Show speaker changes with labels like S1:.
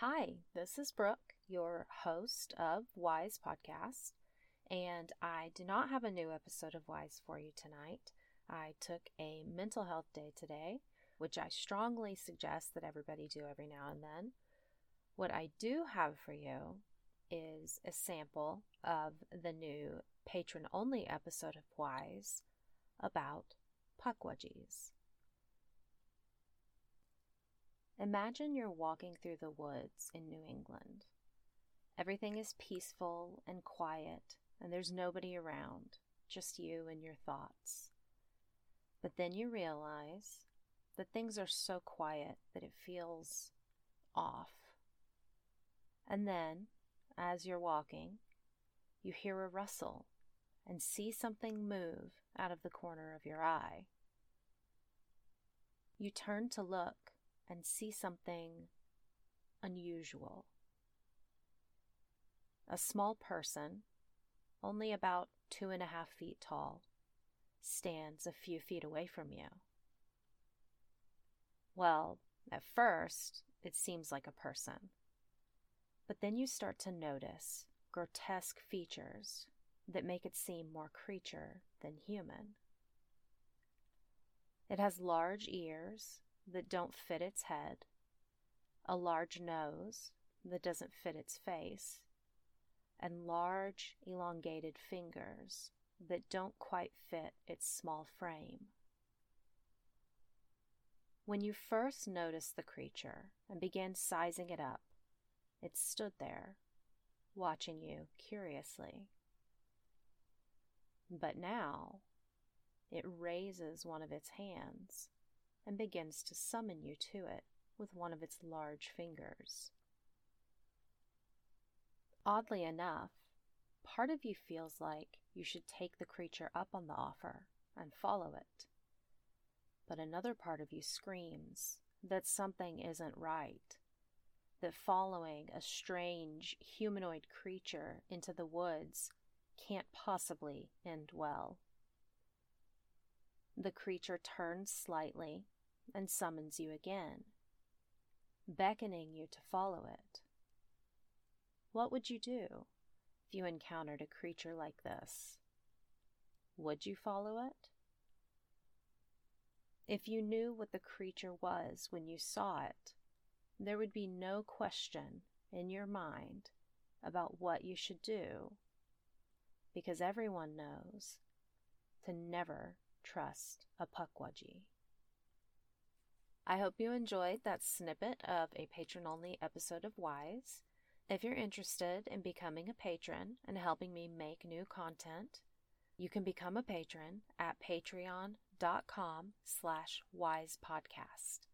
S1: Hi, this is Brooke, your host of Wise Podcast, and I do not have a new episode of Wise for you tonight. I took a mental health day today, which I strongly suggest that everybody do every now and then. What I do have for you is a sample of the new patron only episode of Wise about pukwudgies. Imagine you're walking through the woods in New England. Everything is peaceful and quiet, and there's nobody around, just you and your thoughts. But then you realize that things are so quiet that it feels off. And then, as you're walking, you hear a rustle and see something move out of the corner of your eye. You turn to look and see something unusual. A small person, only about two and a half feet tall, stands a few feet away from you. Well, at first, it seems like a person. But then you start to notice grotesque features that make it seem more creature than human. It has large ears that don't fit its head, a large nose that doesn't fit its face, and large, elongated fingers that don't quite fit its small frame. When you first noticed the creature and began sizing it up, it stood there, watching you curiously. But now it raises one of its hands and begins to summon you to it with one of its large fingers. Oddly enough, part of you feels like you should take the creature up on the offer and follow it. But another part of you screams that something isn't right, that following a strange humanoid creature into the woods can't possibly end well. The creature turns slightly and summons you again, beckoning you to follow it. What would you do if you encountered a creature like this? Would you follow it? If you knew what the creature was when you saw it, there would be no question in your mind about what you should do, because everyone knows to never trust a pukwudgie. I hope you enjoyed that snippet of a patron only episode of Wise. If you're interested in becoming a patron and helping me make new content, you can become a patron at patreon.com slash wisepodcast.